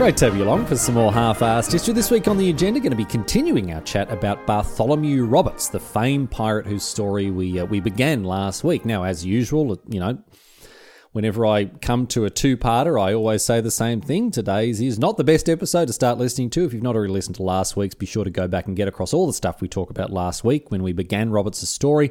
Great to have you along for some more Half-Arsed History. This week on the agenda, going to be continuing our chat about Bartholomew Roberts, the famed pirate whose story we uh, we began last week. Now, as usual, you know, whenever I come to a two-parter, I always say the same thing. Today's is not the best episode to start listening to. If you've not already listened to last week's, be sure to go back and get across all the stuff we talked about last week when we began Roberts' story.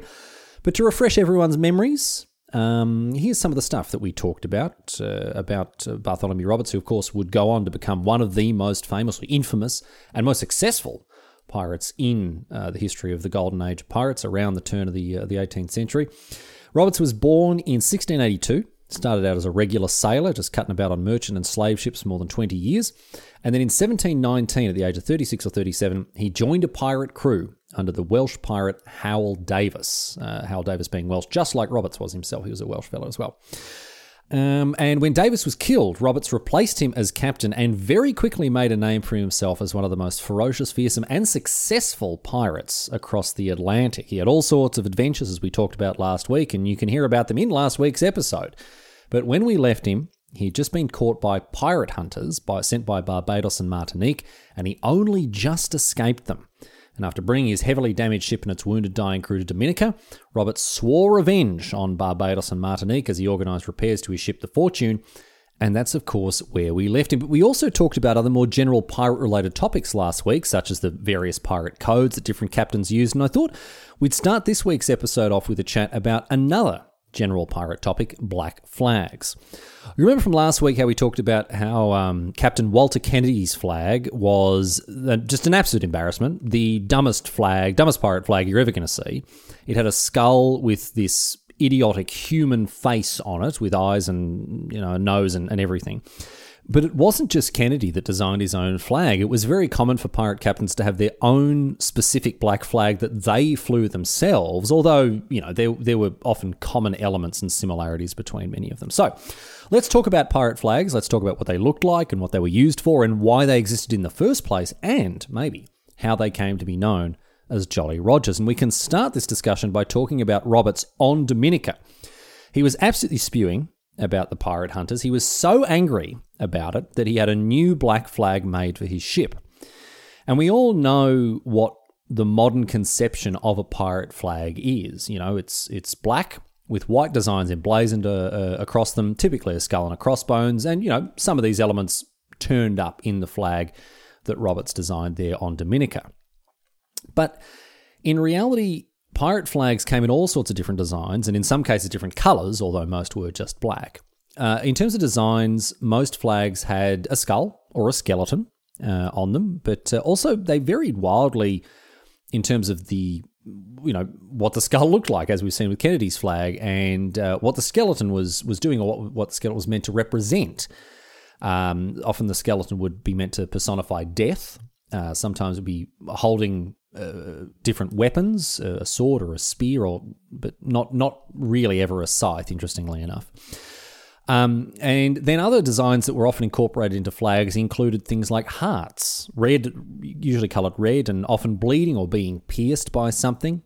But to refresh everyone's memories, um, here's some of the stuff that we talked about uh, about uh, Bartholomew Roberts, who of course would go on to become one of the most famously infamous and most successful pirates in uh, the history of the golden age of pirates around the turn of the uh, the 18th century. Roberts was born in 1682. Started out as a regular sailor, just cutting about on merchant and slave ships for more than 20 years. And then in 1719, at the age of 36 or 37, he joined a pirate crew under the Welsh pirate Howell Davis. Uh, Howell Davis being Welsh, just like Roberts was himself. He was a Welsh fellow as well. Um, and when Davis was killed, Roberts replaced him as captain and very quickly made a name for himself as one of the most ferocious, fearsome, and successful pirates across the Atlantic. He had all sorts of adventures, as we talked about last week, and you can hear about them in last week's episode. But when we left him, he'd just been caught by pirate hunters by, sent by Barbados and Martinique, and he only just escaped them. And after bringing his heavily damaged ship and its wounded, dying crew to Dominica, Roberts swore revenge on Barbados and Martinique as he organised repairs to his ship, the Fortune. And that's, of course, where we left him. But we also talked about other more general pirate related topics last week, such as the various pirate codes that different captains used. And I thought we'd start this week's episode off with a chat about another general pirate topic black flags. You remember from last week how we talked about how um, Captain Walter Kennedy's flag was uh, just an absolute embarrassment, the dumbest flag, dumbest pirate flag you're ever going to see. It had a skull with this idiotic human face on it, with eyes and you know a nose and, and everything. But it wasn't just Kennedy that designed his own flag. It was very common for pirate captains to have their own specific black flag that they flew themselves, although, you know, there, there were often common elements and similarities between many of them. So let's talk about pirate flags. Let's talk about what they looked like and what they were used for and why they existed in the first place, and maybe how they came to be known as Jolly Rogers. And we can start this discussion by talking about Roberts on Dominica. He was absolutely spewing about the pirate hunters. He was so angry about it that he had a new black flag made for his ship. And we all know what the modern conception of a pirate flag is. You know, it's it's black with white designs emblazoned uh, uh, across them, typically a skull and a crossbones, and you know some of these elements turned up in the flag that Roberts designed there on Dominica. But in reality, pirate flags came in all sorts of different designs, and in some cases different colours, although most were just black. Uh, in terms of designs, most flags had a skull or a skeleton uh, on them, but uh, also they varied wildly in terms of the you know what the skull looked like, as we've seen with Kennedy's flag, and uh, what the skeleton was was doing, or what, what the skeleton was meant to represent. Um, often, the skeleton would be meant to personify death. Uh, sometimes it would be holding different weapons, a sword or a spear, or but not not really ever a scythe. Interestingly enough. Um, and then other designs that were often incorporated into flags included things like hearts, red, usually coloured red, and often bleeding or being pierced by something.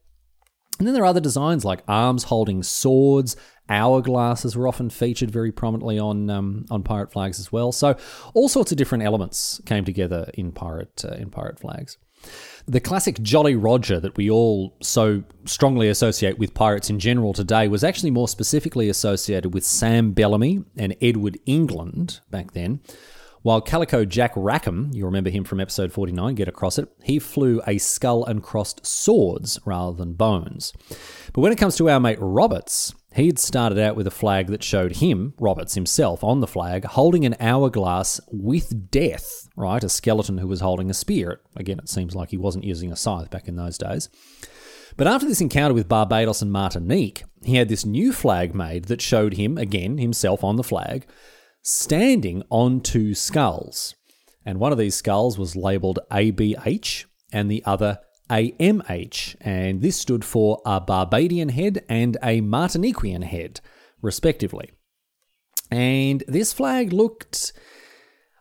And then there are other designs like arms holding swords, hourglasses were often featured very prominently on um, on pirate flags as well. So all sorts of different elements came together in pirate uh, in pirate flags. The classic Jolly Roger that we all so strongly associate with pirates in general today was actually more specifically associated with Sam Bellamy and Edward England back then, while Calico Jack Rackham, you remember him from episode 49, get across it, he flew a skull and crossed swords rather than bones. But when it comes to our mate Roberts, he'd started out with a flag that showed him, Roberts himself, on the flag, holding an hourglass with death, right? A skeleton who was holding a spear. Again, it seems like he wasn't using a scythe back in those days. But after this encounter with Barbados and Martinique, he had this new flag made that showed him, again, himself on the flag, standing on two skulls. And one of these skulls was labelled ABH and the other AMH. And this stood for a Barbadian head and a Martiniquean head, respectively. And this flag looked.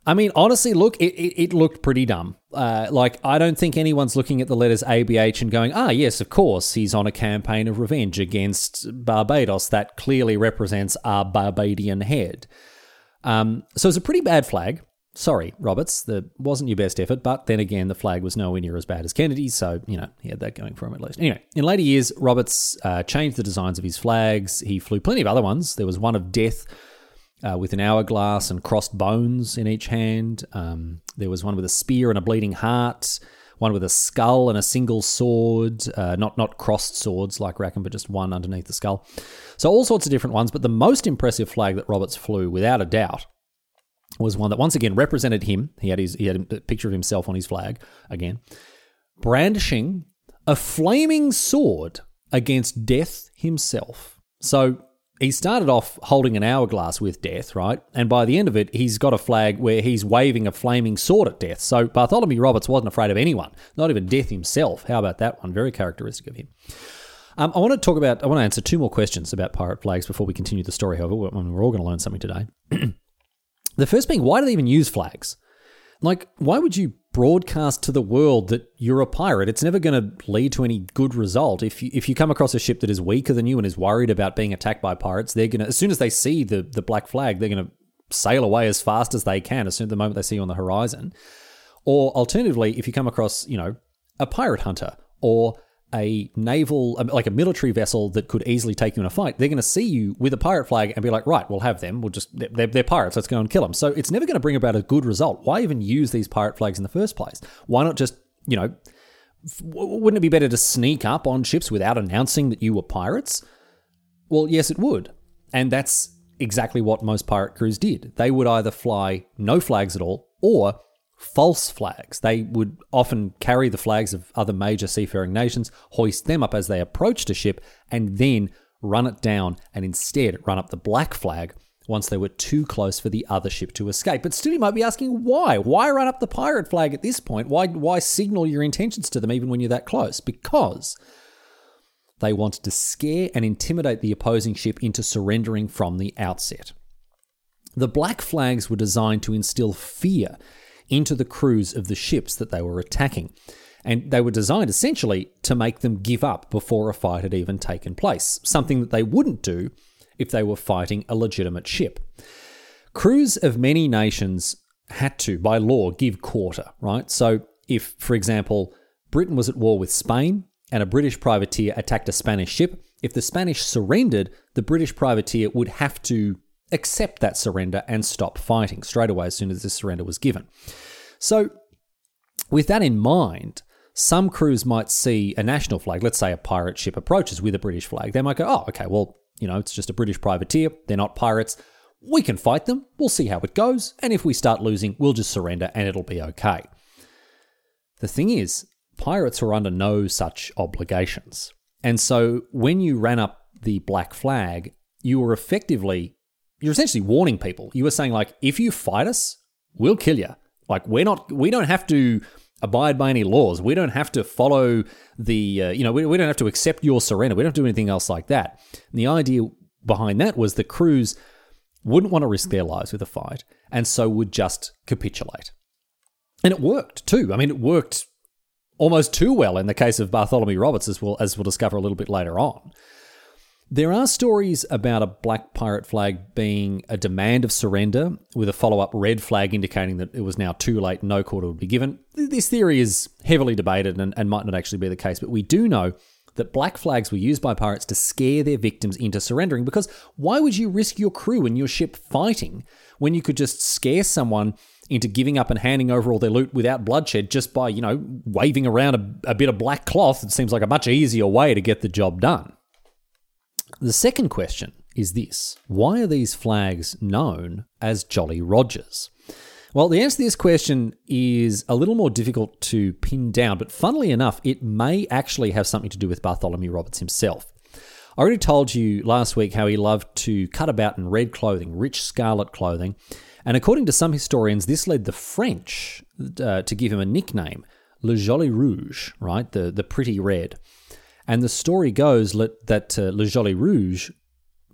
I mean, honestly, look, it, it, it looked pretty dumb. Uh, like, I don't think anyone's looking at the letters ABH and going, ah, yes, of course, he's on a campaign of revenge against Barbados. That clearly represents a Barbadian head. Um, so it's a pretty bad flag. Sorry, Roberts, that wasn't your best effort, but then again, the flag was nowhere near as bad as Kennedy's, so, you know, he had that going for him at least. Anyway, in later years, Roberts uh, changed the designs of his flags. He flew plenty of other ones. There was one of death uh, with an hourglass and crossed bones in each hand. Um, there was one with a spear and a bleeding heart. One with a skull and a single sword, uh, not not crossed swords like Rackham, but just one underneath the skull. So all sorts of different ones. But the most impressive flag that Roberts flew, without a doubt, was one that once again represented him. He had his he had a picture of himself on his flag again, brandishing a flaming sword against death himself. So he started off holding an hourglass with death, right? And by the end of it, he's got a flag where he's waving a flaming sword at death. So Bartholomew Roberts wasn't afraid of anyone, not even death himself. How about that one? Very characteristic of him. Um, I want to talk about, I want to answer two more questions about pirate flags before we continue the story, however. We're, we're all going to learn something today. the first being, why do they even use flags? Like, why would you broadcast to the world that you're a pirate? It's never going to lead to any good result. If you, if you come across a ship that is weaker than you and is worried about being attacked by pirates, they're going to, as soon as they see the, the black flag, they're going to sail away as fast as they can as soon as the moment they see you on the horizon. Or alternatively, if you come across, you know, a pirate hunter or a naval, um, like a military vessel that could easily take you in a fight, they're going to see you with a pirate flag and be like, right, we'll have them. We'll just, they're, they're pirates. Let's go and kill them. So it's never going to bring about a good result. Why even use these pirate flags in the first place? Why not just, you know, wouldn't it be better to sneak up on ships without announcing that you were pirates? Well, yes, it would. And that's exactly what most pirate crews did. They would either fly no flags at all or false flags. They would often carry the flags of other major seafaring nations, hoist them up as they approached a ship, and then run it down and instead run up the black flag once they were too close for the other ship to escape. But still, you might be asking why? Why run up the pirate flag at this point? Why, why signal your intentions to them even when you're that close? Because they wanted to scare and intimidate the opposing ship into surrendering from the outset. The black flags were designed to instill fear into the crews of the ships that they were attacking. And they were designed essentially to make them give up before a fight had even taken place, something that they wouldn't do if they were fighting a legitimate ship. Crews of many nations had to, by law, give quarter, right? So if, for example, Britain was at war with Spain and a British privateer attacked a Spanish ship, if the Spanish surrendered, the British privateer would have to accept that surrender and stop fighting straight away as soon as this surrender was given. So, with that in mind, some crews might see a national flag, let's say a pirate ship approaches with a British flag. They might go, oh, okay, well, you know, it's just a British privateer. They're not pirates. We can fight them. We'll see how it goes. And if we start losing, we'll just surrender and it'll be okay. The thing is, pirates were under no such obligations. And so when you ran up the black flag, you were effectively you're essentially warning people. You were saying like, if you fight us, we'll kill you. Like we're not, we don't have to abide by any laws. We don't have to follow the, uh, you know, we, we don't have to accept your surrender. We don't do anything else like that. And the idea behind that was the crews wouldn't want to risk their lives with a fight, and so would just capitulate. And it worked too. I mean, it worked almost too well in the case of Bartholomew Roberts, as we'll, as we'll discover a little bit later on. There are stories about a black pirate flag being a demand of surrender, with a follow up red flag indicating that it was now too late, no quarter would be given. This theory is heavily debated and, and might not actually be the case, but we do know that black flags were used by pirates to scare their victims into surrendering because why would you risk your crew and your ship fighting when you could just scare someone into giving up and handing over all their loot without bloodshed just by, you know, waving around a, a bit of black cloth. It seems like a much easier way to get the job done. The second question is this Why are these flags known as Jolly Rogers? Well, the answer to this question is a little more difficult to pin down, but funnily enough, it may actually have something to do with Bartholomew Roberts himself. I already told you last week how he loved to cut about in red clothing, rich scarlet clothing, and according to some historians, this led the French uh, to give him a nickname, Le Joli Rouge, right? The, the pretty red. And the story goes that uh, Le Joli Rouge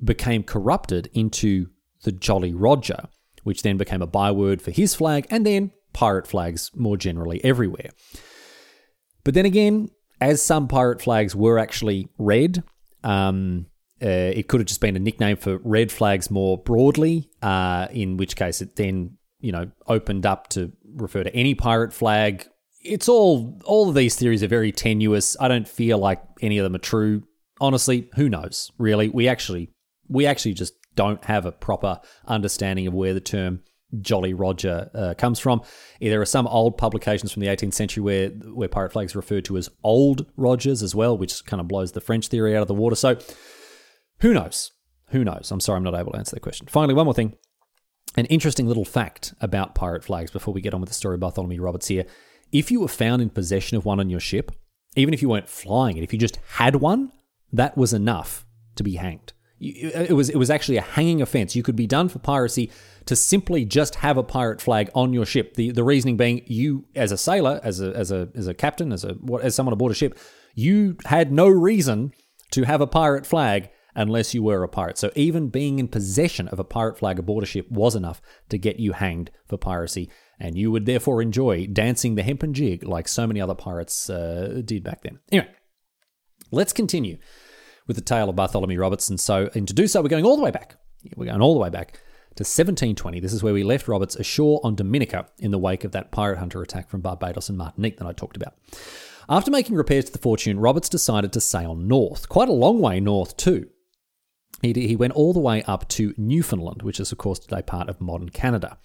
became corrupted into the Jolly Roger, which then became a byword for his flag and then pirate flags more generally everywhere. But then again, as some pirate flags were actually red, um, uh, it could have just been a nickname for red flags more broadly, uh, in which case it then, you know, opened up to refer to any pirate flag. It's all, all of these theories are very tenuous. I don't feel like any of them are true. Honestly, who knows, really? We actually, we actually just don't have a proper understanding of where the term Jolly Roger uh, comes from. There are some old publications from the 18th century where where pirate flags referred to as Old Rogers as well, which kind of blows the French theory out of the water. So who knows? Who knows? I'm sorry, I'm not able to answer that question. Finally, one more thing. An interesting little fact about pirate flags before we get on with the story of Bartholomew Roberts here. If you were found in possession of one on your ship, even if you weren't flying it, if you just had one, that was enough to be hanged. It was it was actually a hanging offense. You could be done for piracy to simply just have a pirate flag on your ship. The the reasoning being you as a sailor, as a as a as a captain, as a as someone aboard a ship, you had no reason to have a pirate flag unless you were a pirate. So even being in possession of a pirate flag aboard a ship was enough to get you hanged for piracy, and you would therefore enjoy dancing the hempen jig like so many other pirates uh, did back then. Anyway, let's continue with the tale of Bartholomew Robertson. So, and to do so, we're going all the way back. We're going all the way back to 1720. This is where we left Roberts ashore on Dominica in the wake of that pirate hunter attack from Barbados and Martinique that I talked about. After making repairs to the Fortune, Roberts decided to sail north, quite a long way north too. He, he went all the way up to Newfoundland, which is, of course, today part of modern Canada.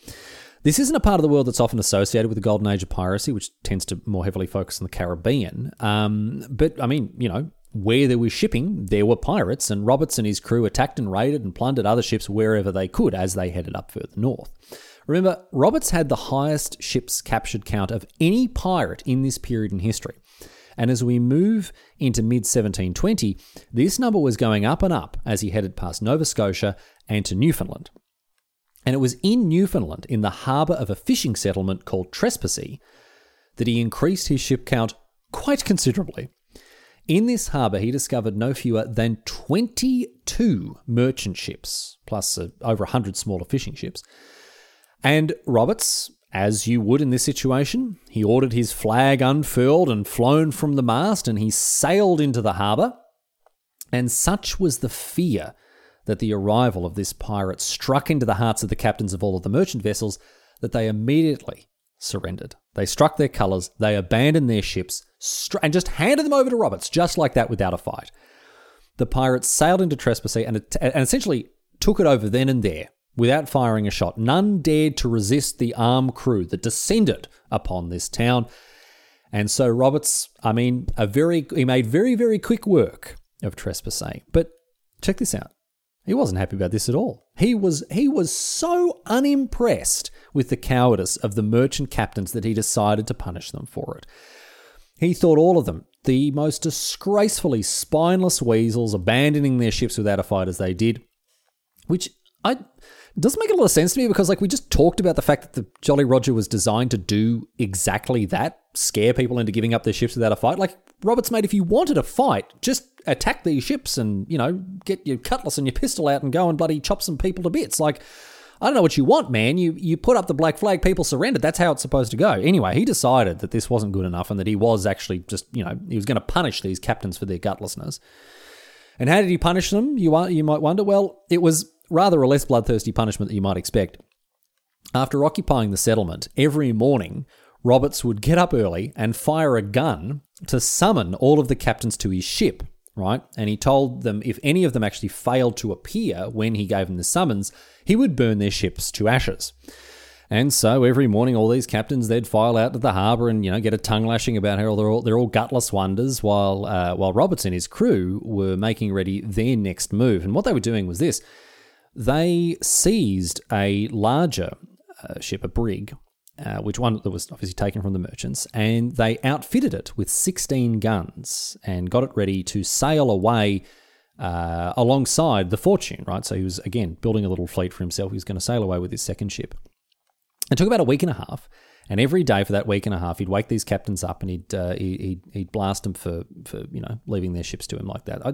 This isn't a part of the world that's often associated with the golden age of piracy, which tends to more heavily focus on the Caribbean. Um, but I mean, you know, where there was shipping, there were pirates, and Roberts and his crew attacked and raided and plundered other ships wherever they could as they headed up further north. Remember, Roberts had the highest ships captured count of any pirate in this period in history. And as we move into mid 1720, this number was going up and up as he headed past Nova Scotia and to Newfoundland. And it was in Newfoundland, in the harbour of a fishing settlement called Trepassey, that he increased his ship count quite considerably. In this harbour, he discovered no fewer than 22 merchant ships, plus uh, over 100 smaller fishing ships. And Roberts, as you would in this situation, he ordered his flag unfurled and flown from the mast, and he sailed into the harbour. And such was the fear that the arrival of this pirate struck into the hearts of the captains of all of the merchant vessels that they immediately surrendered. They struck their colours, they abandoned their ships, and just handed them over to Roberts, just like that, without a fight. The pirates sailed into Trepassey and, and essentially took it over then and there, without firing a shot. None dared to resist the armed crew that descended upon this town. And so Roberts, I mean, a very he made very, very quick work of Trepassey. But check this out. He wasn't happy about this at all. He was he was so unimpressed with the cowardice of the merchant captains that he decided to punish them for it. He thought all of them the most disgracefully spineless weasels, abandoning their ships without a fight as they did, which I doesn't make a lot of sense to me because like we just talked about the fact that the Jolly Roger was designed to do exactly that, scare people into giving up their ships without a fight. Like Roberts made if you wanted a fight, just attack these ships and, you know, get your cutlass and your pistol out and go and bloody chop some people to bits. Like I don't know what you want, man. You you put up the black flag, people surrendered. That's how it's supposed to go. Anyway, he decided that this wasn't good enough and that he was actually just, you know, he was going to punish these captains for their gutlessness. And how did he punish them? You you might wonder. Well, it was rather a less bloodthirsty punishment that you might expect. After occupying the settlement, every morning Roberts would get up early and fire a gun to summon all of the captains to his ship right? And he told them if any of them actually failed to appear when he gave them the summons, he would burn their ships to ashes. And so every morning, all these captains they'd file out to the harbour and you know get a tongue lashing about how they're all they're all gutless wonders, while uh, while Roberts and his crew were making ready their next move. And what they were doing was this: they seized a larger uh, ship, a brig, uh, which one that was obviously taken from the merchants, and they outfitted it with 16 guns and got it ready to sail away uh, alongside the Fortune, right? So he was, again, building a little fleet for himself. He was going to sail away with his second ship. It took about a week and a half, and every day for that week and a half, he'd wake these captains up and he'd uh, he'd, he'd blast them for, for you know leaving their ships to him like that. Uh,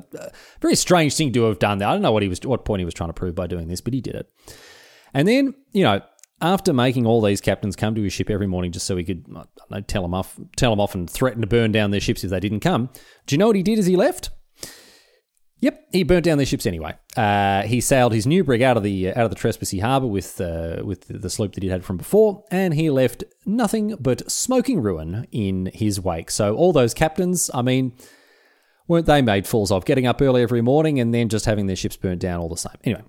very strange thing to have done there. I don't know what he was what point he was trying to prove by doing this, but he did it. And then you know after making all these captains come to his ship every morning just so he could know, tell them off, tell them off, and threaten to burn down their ships if they didn't come, do you know what he did as he left? Yep, he burnt down their ships anyway. Uh, he sailed his new brig out of the out of the Trepassey harbour with uh, with the sloop that he'd had from before, and he left nothing but smoking ruin in his wake. So all those captains, I mean, weren't they made fools of getting up early every morning and then just having their ships burnt down all the same? Anyway,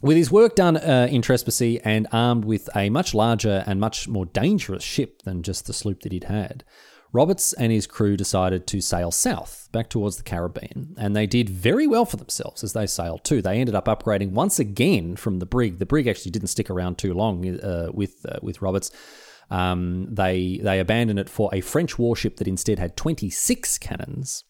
with his work done uh, in Trepassey and armed with a much larger and much more dangerous ship than just the sloop that he'd had, Roberts and his crew decided to sail south, back towards the Caribbean, and they did very well for themselves as they sailed too. They ended up upgrading once again from the brig. The brig actually didn't stick around too long uh, with uh, with Roberts. Um, they they abandoned it for a French warship that instead had 26 cannons.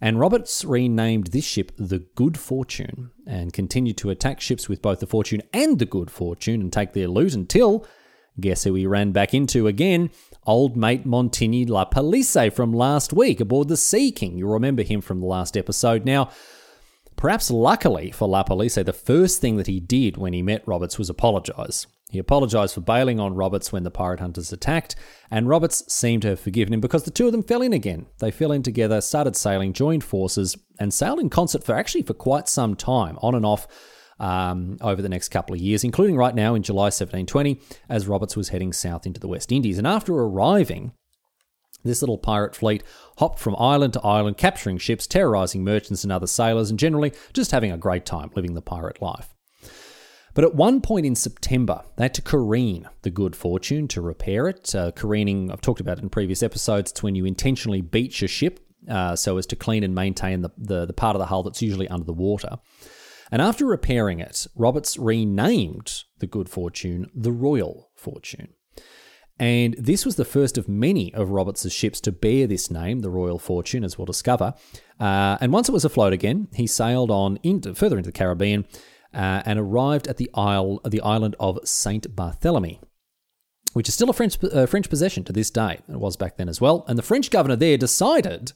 And Roberts renamed this ship the Good Fortune and continued to attack ships with both the Fortune and the Good Fortune and take their loot until, guess who he ran back into again? old mate Montigny La Palisse from last week aboard the Sea King. You'll remember him from the last episode. Now, perhaps luckily for La Palisse, the first thing that he did when he met Roberts was apologise. He apologised for bailing on Roberts when the pirate hunters attacked, and Roberts seemed to have forgiven him because the two of them fell in again. They fell in together, started sailing, joined forces, and sailed in concert for actually for quite some time, on and off um, over the next couple of years, including right now in July 1720, as Roberts was heading south into the West Indies. And after arriving, this little pirate fleet hopped from island to island, capturing ships, terrorizing merchants and other sailors, and generally just having a great time living the pirate life. But at one point in September, they had to careen the good fortune to repair it. Uh, careening, I've talked about in previous episodes, it's when you intentionally beach a ship uh, so as to clean and maintain the, the, the part of the hull that's usually under the water. And after repairing it, Roberts renamed the Good Fortune the Royal Fortune. And this was the first of many of Roberts's ships to bear this name, the Royal Fortune, as we'll discover. Uh, and once it was afloat again, he sailed on into, further into the Caribbean uh, and arrived at the isle, the island of Saint Barthélemy, which is still a French uh, French possession to this day. It was back then as well. And the French governor there decided,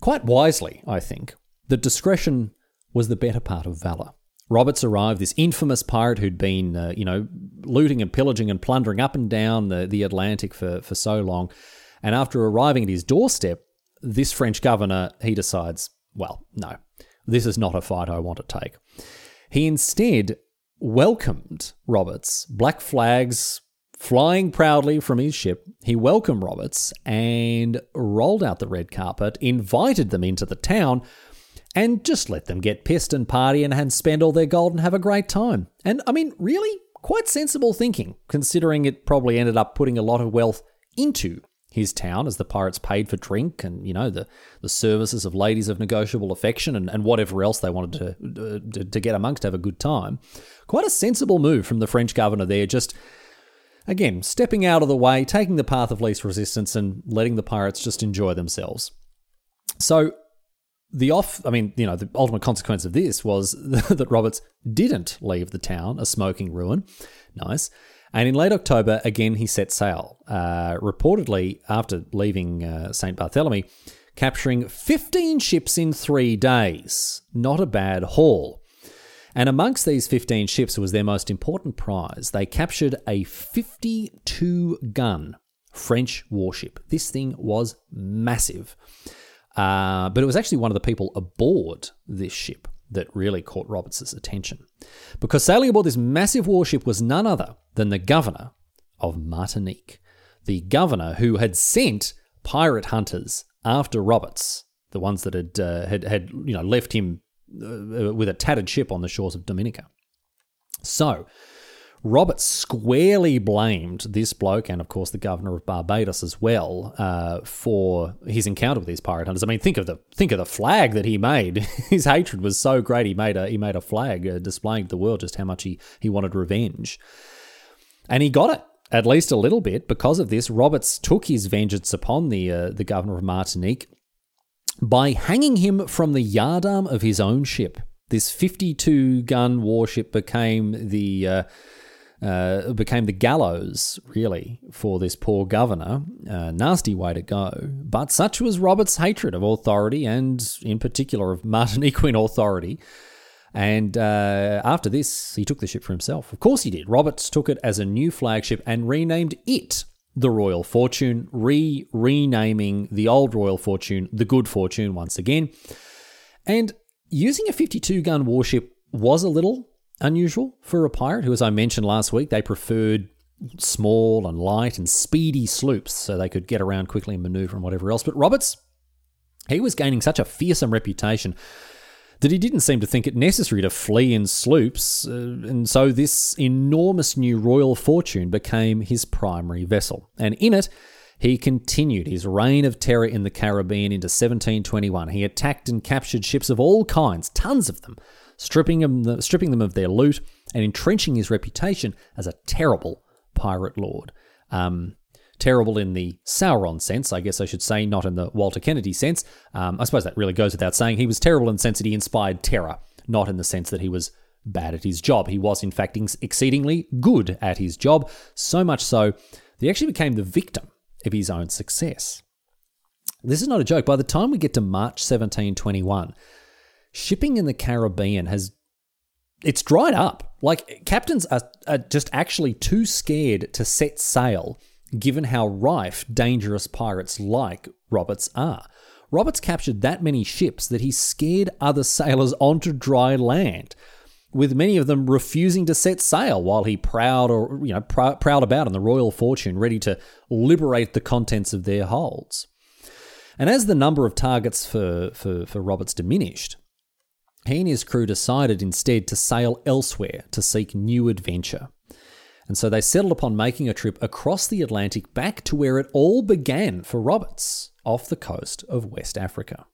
quite wisely, I think, that discretion was the better part of valor. Roberts arrived, this infamous pirate who'd been, uh, you know, looting and pillaging and plundering up and down the, the Atlantic for, for so long. And after arriving at his doorstep, this French governor, he decides, well, no, this is not a fight I want to take. He instead welcomed Roberts, black flags flying proudly from his ship. He welcomed Roberts and rolled out the red carpet, invited them into the town, and just let them get pissed and party and spend all their gold and have a great time. And I mean, really, quite sensible thinking, considering it probably ended up putting a lot of wealth into his town as the pirates paid for drink and, you know, the, the services of ladies of negotiable affection and, and whatever else they wanted to, uh, to, to get amongst to have a good time. Quite a sensible move from the French governor there, just again, stepping out of the way, taking the path of least resistance, and letting the pirates just enjoy themselves. So, the off, I mean, you know, the ultimate consequence of this was that Roberts didn't leave the town a smoking ruin. Nice. And in late October, again, he set sail, uh, reportedly after leaving uh, St. Barthélemy, capturing 15 ships in three days. Not a bad haul. And amongst these 15 ships was their most important prize. They captured a 52 gun French warship. This thing was massive. Uh, but it was actually one of the people aboard this ship that really caught Roberts's attention. Because sailing aboard this massive warship was none other than the governor of Martinique. The governor who had sent pirate hunters after Roberts, the ones that had uh, had, had you know left him uh, with a tattered ship on the shores of Dominica. So, Roberts squarely blamed this bloke and, of course, the governor of Barbados as well uh, for his encounter with these pirate hunters. I mean, think of the think of the flag that he made. his hatred was so great. He made a he made a flag uh, displaying to the world just how much he he wanted revenge, and he got it at least a little bit because of this. Roberts took his vengeance upon the uh, the governor of Martinique by hanging him from the yardarm of his own ship. This 52 gun warship became the uh, became the gallows, really, for this poor governor. Uh, nasty way to go. But such was Robert's hatred of authority and, in particular, of Martiniquean authority. And uh, after this, he took the ship for himself. Of course, he did. Roberts took it as a new flagship and renamed it the Royal Fortune, re renaming the old Royal Fortune the Good Fortune once again. And using a 52 gun warship was a little unusual for a pirate who, as I mentioned last week, they preferred small and light and speedy sloops so they could get around quickly and maneuver and whatever else. But Roberts, he was gaining such a fearsome reputation that he didn't seem to think it necessary to flee in sloops, uh, and so this enormous new royal fortune became his primary vessel. And in it, he continued his reign of terror in the Caribbean into 1721. He attacked and captured ships of all kinds, tons of them, stripping them, stripping them of their loot and entrenching his reputation as a terrible pirate lord. Um, terrible in the Sauron sense, I guess I should say, not in the Walter Kennedy sense. Um, I suppose that really goes without saying. He was terrible in the sense that he inspired terror, not in the sense that he was bad at his job. He was, in fact, exceedingly good at his job, so much so that he actually became the victim of his own success. This is not a joke. By the time we get to March 1721, shipping in the Caribbean has it's dried up. Like captains are, are just actually too scared to set sail given how rife dangerous pirates like Roberts are. Roberts captured that many ships that he scared other sailors onto dry land, with many of them refusing to set sail while he prowled or you know pr- prowled about in the Royal Fortune, ready to liberate the contents of their holds. And as the number of targets for, for, for Roberts diminished, he and his crew decided instead to sail elsewhere to seek new adventure. And so they settled upon making a trip across the Atlantic back to where it all began for Roberts, off the coast of West Africa.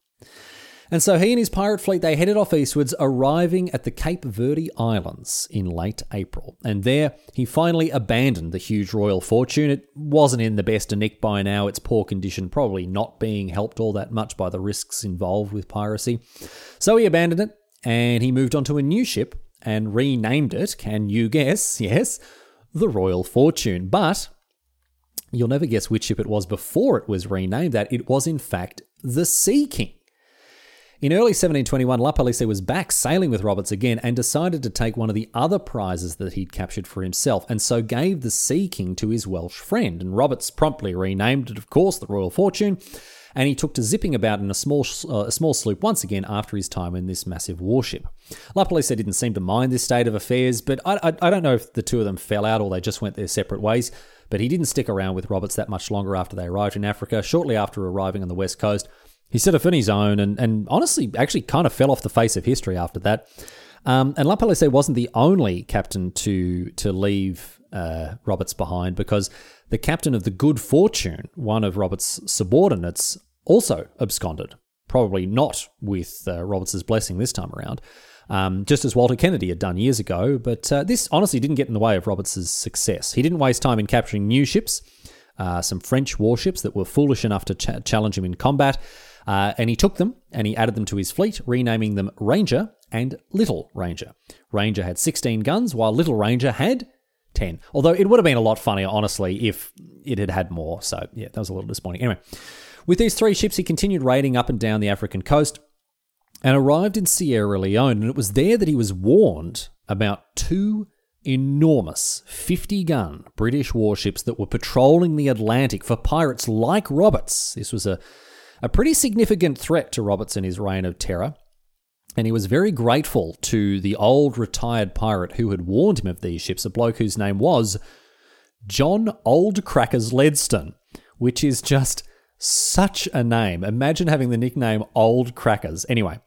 And so he and his pirate fleet they headed off eastwards, arriving at the Cape Verde Islands in late April. And there he finally abandoned the huge royal fortune. It wasn't in the best of nick by now, its poor condition probably not being helped all that much by the risks involved with piracy. So he abandoned it and he moved on to a new ship and renamed it, can you guess? Yes, the Royal Fortune. But you'll never guess which ship it was before it was renamed that. It was, in fact, the Sea King. In early 1721, La Palisse was back sailing with Roberts again and decided to take one of the other prizes that he'd captured for himself, and so gave the Sea King to his Welsh friend. And Roberts promptly renamed it, of course, the Royal Fortune, and he took to zipping about in a small, uh, a small sloop once again after his time in this massive warship. La Palisse didn't seem to mind this state of affairs, but I, I, I don't know if the two of them fell out or they just went their separate ways. But he didn't stick around with Roberts that much longer after they arrived in Africa. Shortly after arriving on the west coast, he set off on his own and, and honestly actually kind of fell off the face of history after that. Um, and La Palisse wasn't the only captain to to leave uh, Roberts behind because the captain of the Good Fortune, one of Roberts' subordinates, also absconded. Probably not with uh, Roberts' blessing this time around, um, just as Walter Kennedy had done years ago. But uh, this honestly didn't get in the way of Roberts' success. He didn't waste time in capturing new ships, uh, some French warships that were foolish enough to ch- challenge him in combat. Uh, and he took them and he added them to his fleet, renaming them Ranger and Little Ranger. Ranger had 16 guns, while Little Ranger had 10. Although it would have been a lot funnier, honestly, if it had had more. So, yeah, that was a little disappointing. Anyway, with these three ships, he continued raiding up and down the African coast and arrived in Sierra Leone. And it was there that he was warned about two enormous 50 gun British warships that were patrolling the Atlantic for pirates like Roberts. This was a a pretty significant threat to Roberts in his reign of terror. And he was very grateful to the old retired pirate who had warned him of these ships, a bloke whose name was John Old Crackers Leadstone, which is just such a name. Imagine having the nickname Old Crackers. Anyway,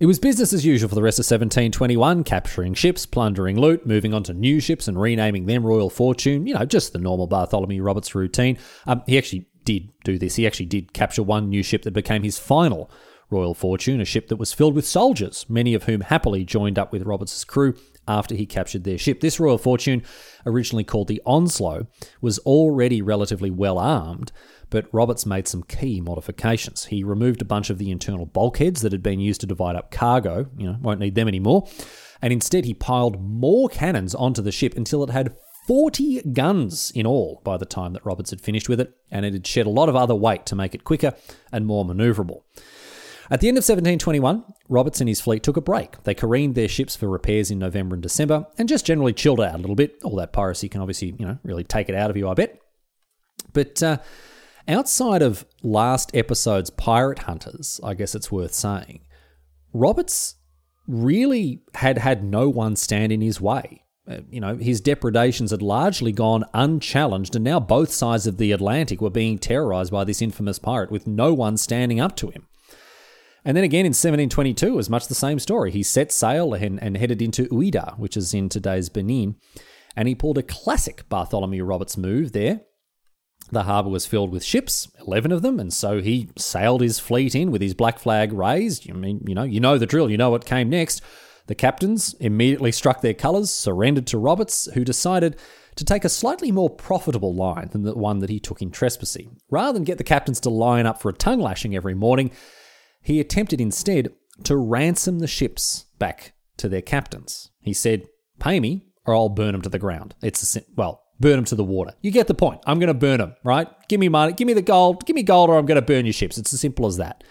It was business as usual for the rest of 1721, capturing ships, plundering loot, moving on to new ships and renaming them Royal Fortune. You know, just the normal Bartholomew Roberts routine. Um, he actually did do this. He actually did capture one new ship that became his final Royal Fortune, a ship that was filled with soldiers, many of whom happily joined up with Roberts' crew after he captured their ship. This Royal Fortune, originally called the Onslow, was already relatively well armed, but Roberts made some key modifications. He removed a bunch of the internal bulkheads that had been used to divide up cargo, you know, won't need them anymore, and instead he piled more cannons onto the ship until it had 40 guns in all by the time that Roberts had finished with it, and it had shed a lot of other weight to make it quicker and more manoeuvrable. At the end of 1721, Roberts and his fleet took a break. They careened their ships for repairs in November and December and just generally chilled out a little bit. All that piracy can obviously, you know, really take it out of you, I bet. But uh, outside of last episode's pirate hunters, I guess it's worth saying, Roberts really had had no one stand in his way. Uh, you know, his depredations had largely gone unchallenged, and now both sides of the Atlantic were being terrorized by this infamous pirate with no one standing up to him. And then again in 1722, it was much the same story. He set sail and, and headed into Ouidah, which is in today's Benin, and he pulled a classic Bartholomew Roberts move there. The harbour was filled with ships, 11 of them, and so he sailed his fleet in with his black flag raised. You mean, you know, you know the drill, you know what came next. The captains immediately struck their colours, surrendered to Roberts, who decided to take a slightly more profitable line than the one that he took in Trepassey. Rather than get the captains to line up for a tongue lashing every morning, he attempted instead to ransom the ships back to their captains. He said, Pay me or I'll burn them to the ground. It's a, sin- well, burn them to the water. You get the point. I'm going to burn them, right? Give me money, give me the gold, give me gold, or I'm going to burn your ships. It's as simple as that.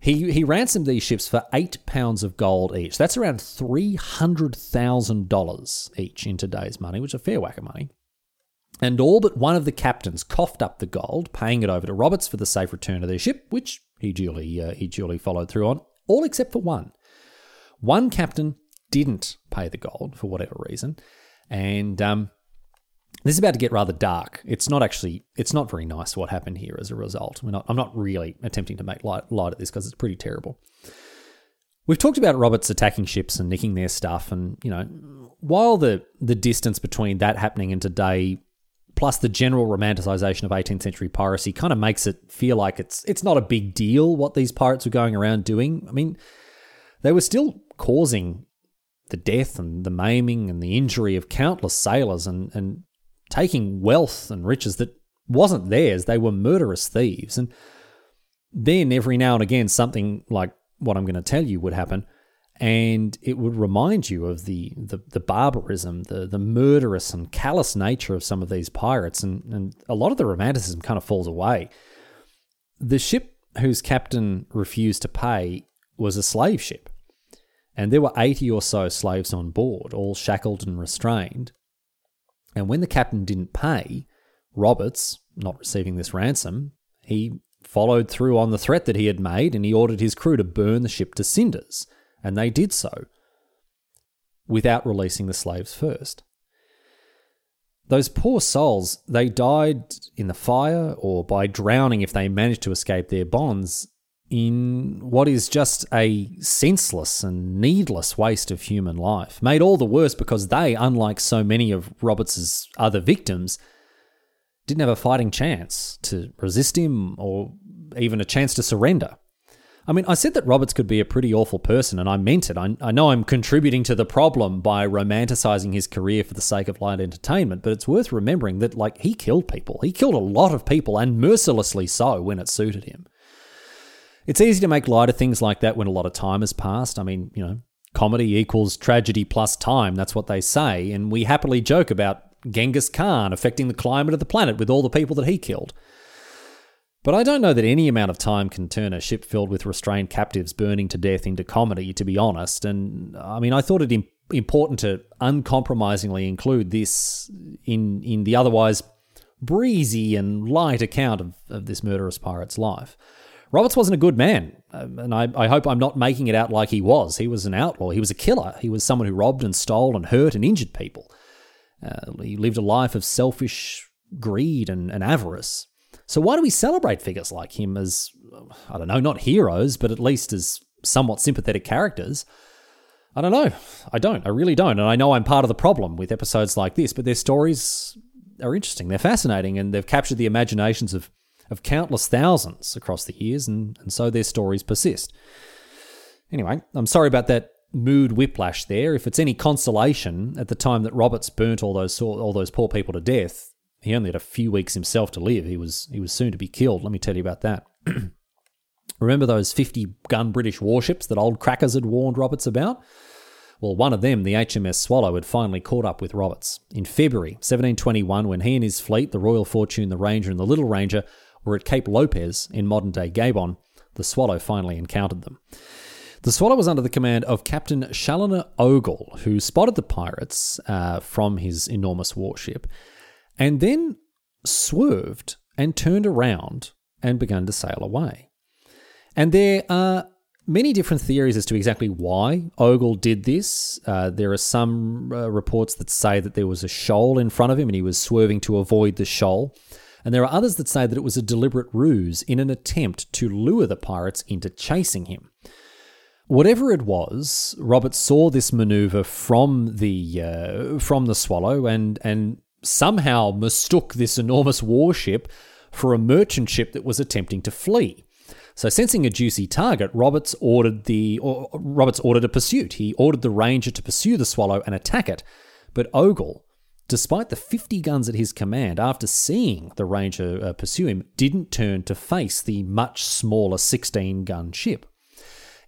He, he ransomed these ships for eight pounds of gold each. That's around $300,000 each in today's money, which is a fair whack of money. And all but one of the captains coughed up the gold, paying it over to Roberts for the safe return of their ship, which he duly uh, he duly followed through on, all except for one. One captain didn't pay the gold for whatever reason, and um, this is about to get rather dark. It's not actually it's not very nice what happened here as a result. Not, I'm not really attempting to make light, light of this because it's pretty terrible. We've talked about Roberts attacking ships and nicking their stuff, and you know, while the the distance between that happening and today plus the general romanticization of 18th century piracy kind of makes it feel like it's it's not a big deal what these pirates were going around doing. I mean, they were still causing the death and the maiming and the injury of countless sailors and, and taking wealth and riches that wasn't theirs. They were murderous thieves. And then every now and again, something like what I'm going to tell you would happen and it would remind you of the, the, the, barbarism, the, the murderous and callous nature of some of these pirates, and, and a lot of the romanticism kind of falls away. The ship whose captain refused to pay was a slave ship, and there were 80 or so slaves on board, all shackled and restrained. And when the captain didn't pay, Roberts, not receiving this ransom, he followed through on the threat that he had made and he ordered his crew to burn the ship to cinders and they did so without releasing the slaves first. Those poor souls, they died in the fire or by drowning if they managed to escape their bonds in what is just a senseless and needless waste of human life, made all the worse because they, unlike so many of Roberts's other victims, didn't have a fighting chance to resist him or even a chance to surrender. I mean, I said that Roberts could be a pretty awful person, and I meant it. I, I know I'm contributing to the problem by romanticizing his career for the sake of light entertainment, but it's worth remembering that, like, he killed people. He killed a lot of people, and mercilessly so when it suited him. It's easy to make light of things like that when a lot of time has passed. I mean, you know, comedy equals tragedy plus time. That's what they say. And we happily joke about Genghis Khan affecting the climate of the planet with all the people that he killed. But I don't know that any amount of time can turn a ship filled with restrained captives burning to death into comedy, to be honest. And I mean, I thought it important to uncompromisingly include this in, in the otherwise breezy and light account of, of this murderous pirate's life. Roberts wasn't a good man, um, and I, I hope I'm not making it out like he was. He was an outlaw, he was a killer, he was someone who robbed and stole and hurt and injured people. Uh, he lived a life of selfish greed and, and avarice. So why do we celebrate figures like him as, I don't know, not heroes, but at least as somewhat sympathetic characters. I don't know. I don't. I really don't. And I know I'm part of the problem with episodes like this, but their stories are interesting. They're fascinating and they've captured the imaginations of, of countless thousands across the years, and, and so their stories persist. Anyway, I'm sorry about that mood whiplash there. If it's any consolation, at the time that Roberts burnt all those all those poor people to death, he only had a few weeks himself to live. He was he was soon to be killed. Let me tell you about that. Remember those 50 gun British warships that old crackers had warned Roberts about? Well, one of them, the HMS Swallow, had finally caught up with Roberts. In February 1721, when he and his fleet, the Royal Fortune, the Ranger, and the Little Ranger, were at Cape Lopez in modern day Gabon, the Swallow finally encountered them. The Swallow was under the command of Captain Chaloner Ogle, who spotted the pirates uh, from his enormous warship and then swerved and turned around and began to sail away. And there are many different theories as to exactly why Ogle did this. Uh, there are some uh, reports that say that there was a shoal in front of him and he was swerving to avoid the shoal. And there are others that say that it was a deliberate ruse in an attempt to lure the pirates into chasing him. Whatever it was, Robert saw this maneuver from the uh, from the Swallow and and somehow mistook this enormous warship for a merchant ship that was attempting to flee. So, sensing a juicy target, Roberts ordered the Roberts ordered a pursuit. He ordered the Ranger to pursue the Swallow and attack it, but Ogle, despite the 50 guns at his command, after seeing the Ranger uh, pursue him, didn't turn to face the much smaller 16 gun ship.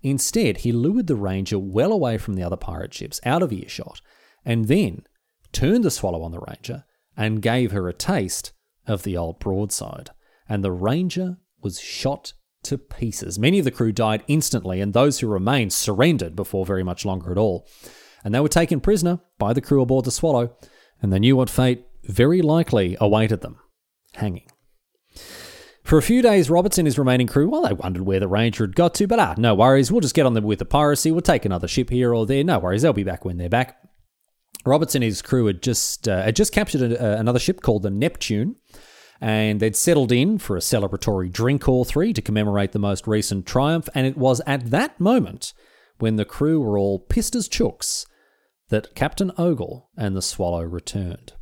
Instead, he lured the Ranger well away from the other pirate ships, out of earshot, and then turned the Swallow on the Ranger and gave her a taste of the old broadside. And the Ranger was shot to pieces. Many of the crew died instantly, and those who remained surrendered before very much longer at all. And they were taken prisoner by the crew aboard the Swallow, and they knew what fate very likely awaited them hanging. For a few days, Roberts and his remaining crew, well, they wondered where the Ranger had got to, but ah, no worries, we'll just get on with the piracy, we'll take another ship here or there, no worries, they'll be back when they're back. Roberts and his crew had just uh, had just captured a, another ship called the Neptune, and they'd settled in for a celebratory drink or three to commemorate the most recent triumph. And it was at that moment, when the crew were all pissed as chooks, that Captain Ogle and the Swallow returned.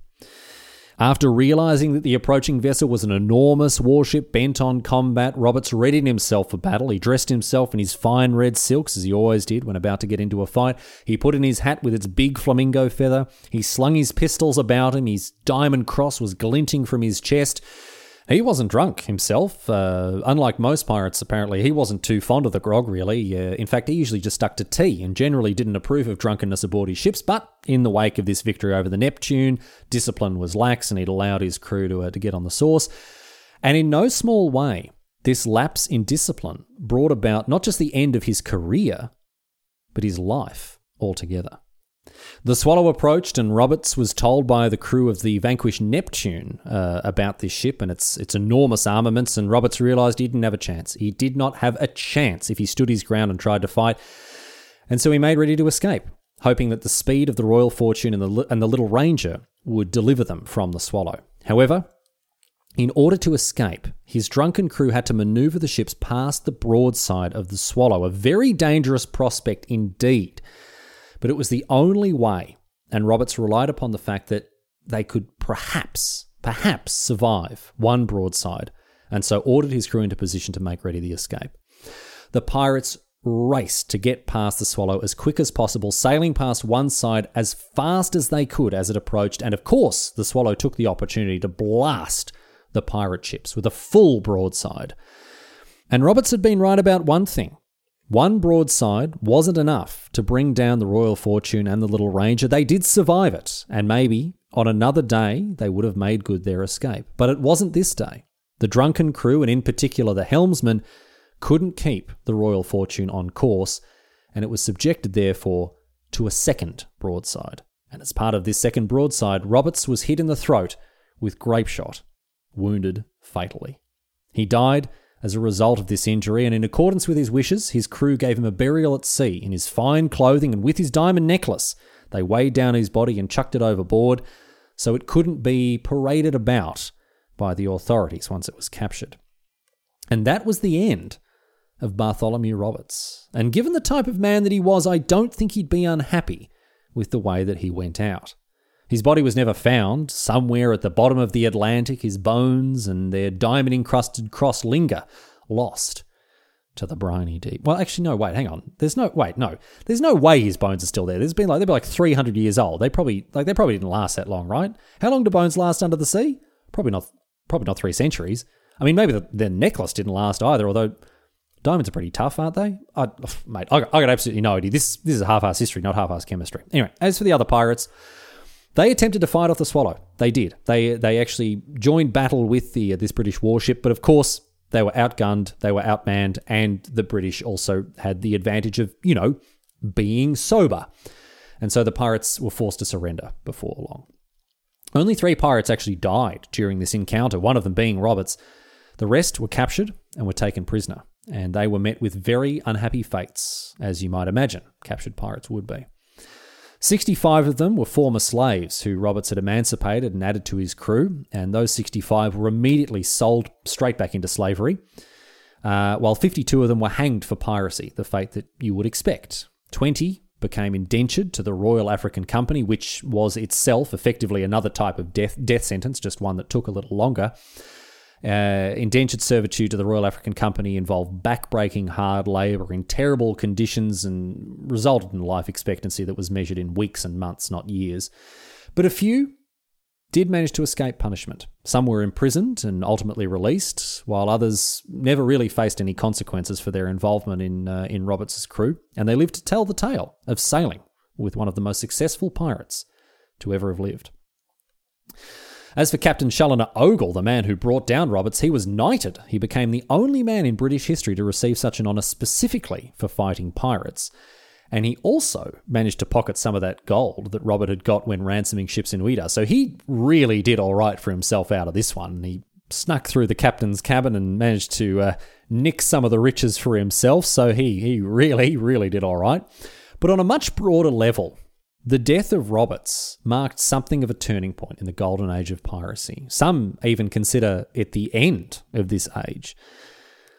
After realizing that the approaching vessel was an enormous warship bent on combat, Roberts readied himself for battle. He dressed himself in his fine red silks, as he always did when about to get into a fight. He put in his hat with its big flamingo feather. He slung his pistols about him. His diamond cross was glinting from his chest. He wasn't drunk himself. Uh, unlike most pirates, apparently, he wasn't too fond of the grog, really. Uh, in fact, he usually just stuck to tea and generally didn't approve of drunkenness aboard his ships. But in the wake of this victory over the Neptune, discipline was lax and he'd allowed his crew to, uh, to get on the sauce. And in no small way, this lapse in discipline brought about not just the end of his career, but his life altogether. The Swallow approached, and Roberts was told by the crew of the vanquished Neptune uh, about this ship and its its enormous armaments. And Roberts realised he didn't have a chance. He did not have a chance if he stood his ground and tried to fight. And so he made ready to escape, hoping that the speed of the Royal Fortune and the and the Little Ranger would deliver them from the Swallow. However, in order to escape, his drunken crew had to maneuver the ships past the broadside of the Swallow, a very dangerous prospect indeed. But it was the only way, and Roberts relied upon the fact that they could perhaps, perhaps survive one broadside, and so ordered his crew into position to make ready the escape. The pirates raced to get past the Swallow as quick as possible, sailing past one side as fast as they could as it approached, and of course, the Swallow took the opportunity to blast the pirate ships with a full broadside. And Roberts had been right about one thing one broadside wasn't enough to bring down the Royal Fortune and the Little Ranger. They did survive it, and maybe on another day they would have made good their escape. But it wasn't this day. The drunken crew, and in particular the helmsman, couldn't keep the Royal Fortune on course, and it was subjected, therefore, to a second broadside. And as part of this second broadside, Roberts was hit in the throat with grape shot, wounded fatally. He died as a result of this injury, and in accordance with his wishes, his crew gave him a burial at sea in his fine clothing and with his diamond necklace. They weighed down his body and chucked it overboard so it couldn't be paraded about by the authorities once it was captured. And that was the end of Bartholomew Roberts. And given the type of man that he was, I don't think he'd be unhappy with the way that he went out. His body was never found. Somewhere at the bottom of the Atlantic, his bones and their diamond encrusted cross linger, lost to the briny deep. Well, actually, no, wait, hang on. There's no, wait, no. There's no way his bones are still there. There's been like, they've been like 300 years old. They probably, like, they probably didn't last that long, right? How long do bones last under the sea? Probably not, probably not three centuries. I mean, maybe the, the necklace didn't last either, although diamonds are pretty tough, aren't they? I, mate, I got, I got absolutely no idea. This, this is half-ass history, not half-ass chemistry. Anyway, as for the other pirates, they attempted to fight off the Swallow. They did. They they actually joined battle with the uh, this British warship, but of course they were outgunned, they were outmanned, and the British also had the advantage of you know being sober, and so the pirates were forced to surrender before long. Only three pirates actually died during this encounter. One of them being Roberts. The rest were captured and were taken prisoner, and they were met with very unhappy fates, as you might imagine captured pirates would be. 65 of them were former slaves who Roberts had emancipated and added to his crew, and those 65 were immediately sold straight back into slavery, uh, while 52 of them were hanged for piracy, the fate that you would expect. 20 became indentured to the Royal African Company, which was itself effectively another type of death, death sentence, just one that took a little longer. Uh, indentured servitude to the Royal African Company involved backbreaking hard labour in terrible conditions and resulted in life expectancy that was measured in weeks and months, not years. But a few did manage to escape punishment. Some were imprisoned and ultimately released, while others never really faced any consequences for their involvement in uh, in Roberts's crew, and they lived to tell the tale of sailing with one of the most successful pirates to ever have lived. As for Captain Chaloner Ogle, the man who brought down Roberts, he was knighted. He became the only man in British history to receive such an honour specifically for fighting pirates. And he also managed to pocket some of that gold that Robert had got when ransoming ships in Ouidah. So he really did all right for himself out of this one. He snuck through the captain's cabin and managed to uh, nick some of the riches for himself. So he, he really, really did all right. But on a much broader level, the death of Roberts marked something of a turning point in the golden age of piracy. Some even consider it the end of this age.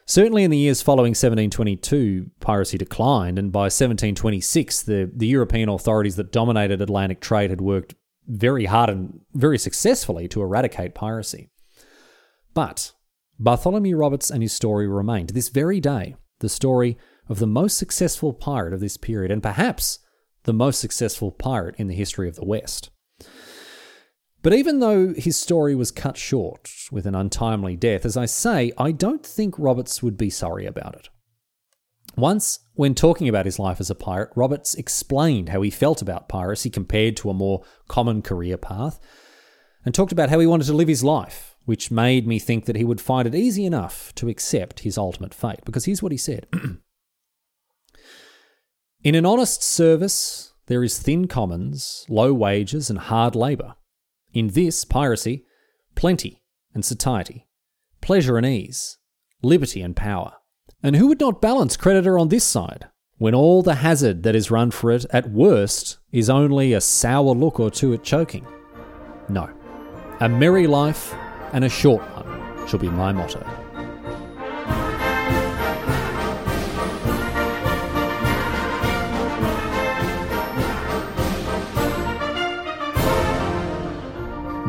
Certainly, in the years following 1722, piracy declined, and by 1726, the, the European authorities that dominated Atlantic trade had worked very hard and very successfully to eradicate piracy. But Bartholomew Roberts and his story remain to this very day the story of the most successful pirate of this period, and perhaps the most successful pirate in the history of the West. But even though his story was cut short with an untimely death, as I say, I don't think Roberts would be sorry about it. Once, when talking about his life as a pirate, Roberts explained how he felt about piracy compared to a more common career path, and talked about how he wanted to live his life, which made me think that he would find it easy enough to accept his ultimate fate. Because here's what he said In an honest service, there is thin commons, low wages, and hard labour. In this, piracy, plenty and satiety, pleasure and ease, liberty and power. And who would not balance creditor on this side, when all the hazard that is run for it at worst is only a sour look or two at choking? No. A merry life and a short one shall be my motto.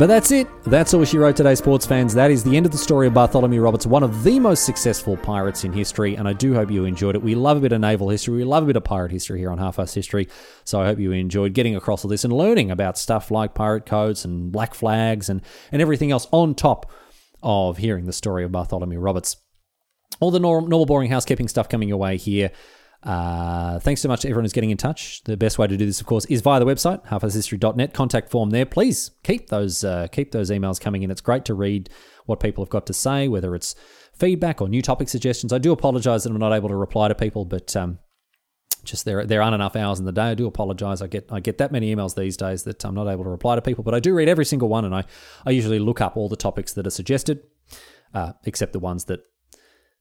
But that's it. That's all she wrote today, sports fans. That is the end of the story of Bartholomew Roberts, one of the most successful pirates in history, and I do hope you enjoyed it. We love a bit of naval history, we love a bit of pirate history here on Half-Arsed History, so I hope you enjoyed getting across all this and learning about stuff like pirate codes and black flags and, and everything else on top of hearing the story of Bartholomew Roberts. All the normal, normal boring housekeeping stuff coming your way here. Uh, thanks so much to everyone who's getting in touch. The best way to do this, of course, is via the website, halfasshistory.net. Contact form there. Please keep those uh, keep those emails coming in. It's great to read what people have got to say, whether it's feedback or new topic suggestions. I do apologise that I'm not able to reply to people, but um, just there there aren't enough hours in the day. I do apologise. I get I get that many emails these days that I'm not able to reply to people, but I do read every single one, and I I usually look up all the topics that are suggested, uh, except the ones that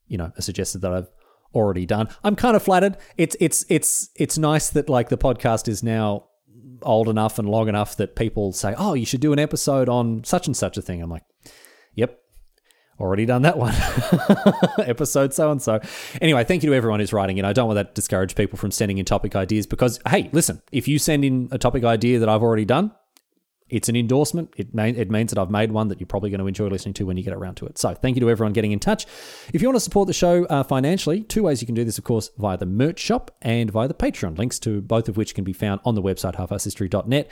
you know are suggested that I've already done. I'm kind of flattered. It's it's it's it's nice that like the podcast is now old enough and long enough that people say, "Oh, you should do an episode on such and such a thing." I'm like, "Yep." already done that one. Episode so and so. Anyway, thank you to everyone who's writing in. I don't want that to discourage people from sending in topic ideas because, hey, listen, if you send in a topic idea that I've already done, it's an endorsement. It, may, it means that I've made one that you're probably going to enjoy listening to when you get around to it. So, thank you to everyone getting in touch. If you want to support the show uh, financially, two ways you can do this, of course, via the merch shop and via the Patreon. Links to both of which can be found on the website halfasshistory.net.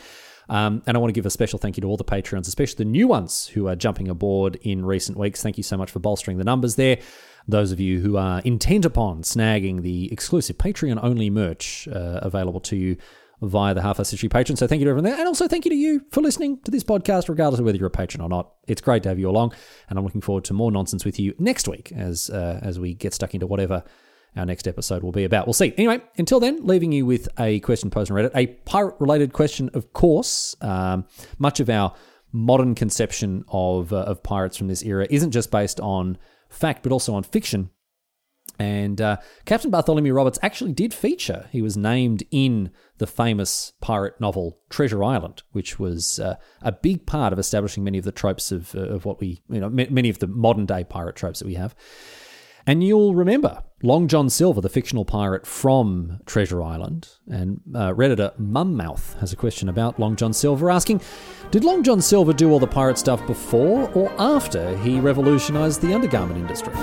Um, and I want to give a special thank you to all the Patreons, especially the new ones who are jumping aboard in recent weeks. Thank you so much for bolstering the numbers there. Those of you who are intent upon snagging the exclusive Patreon only merch uh, available to you via the Half-Arsed History Patreon. So thank you to everyone there. And also thank you to you for listening to this podcast, regardless of whether you're a patron or not. It's great to have you along. And I'm looking forward to more nonsense with you next week as, uh, as we get stuck into whatever our next episode will be about. We'll see. Anyway, until then, leaving you with a question posed on Reddit, a pirate related question, of course. Um, much of our modern conception of, uh, of pirates from this era isn't just based on fact, but also on fiction. And uh, Captain Bartholomew Roberts actually did feature. He was named in the famous pirate novel Treasure Island, which was uh, a big part of establishing many of the tropes of, uh, of what we, you know, many of the modern day pirate tropes that we have. And you'll remember Long John Silver, the fictional pirate from Treasure Island. And uh, Redditor Mummouth has a question about Long John Silver, asking Did Long John Silver do all the pirate stuff before or after he revolutionized the undergarment industry?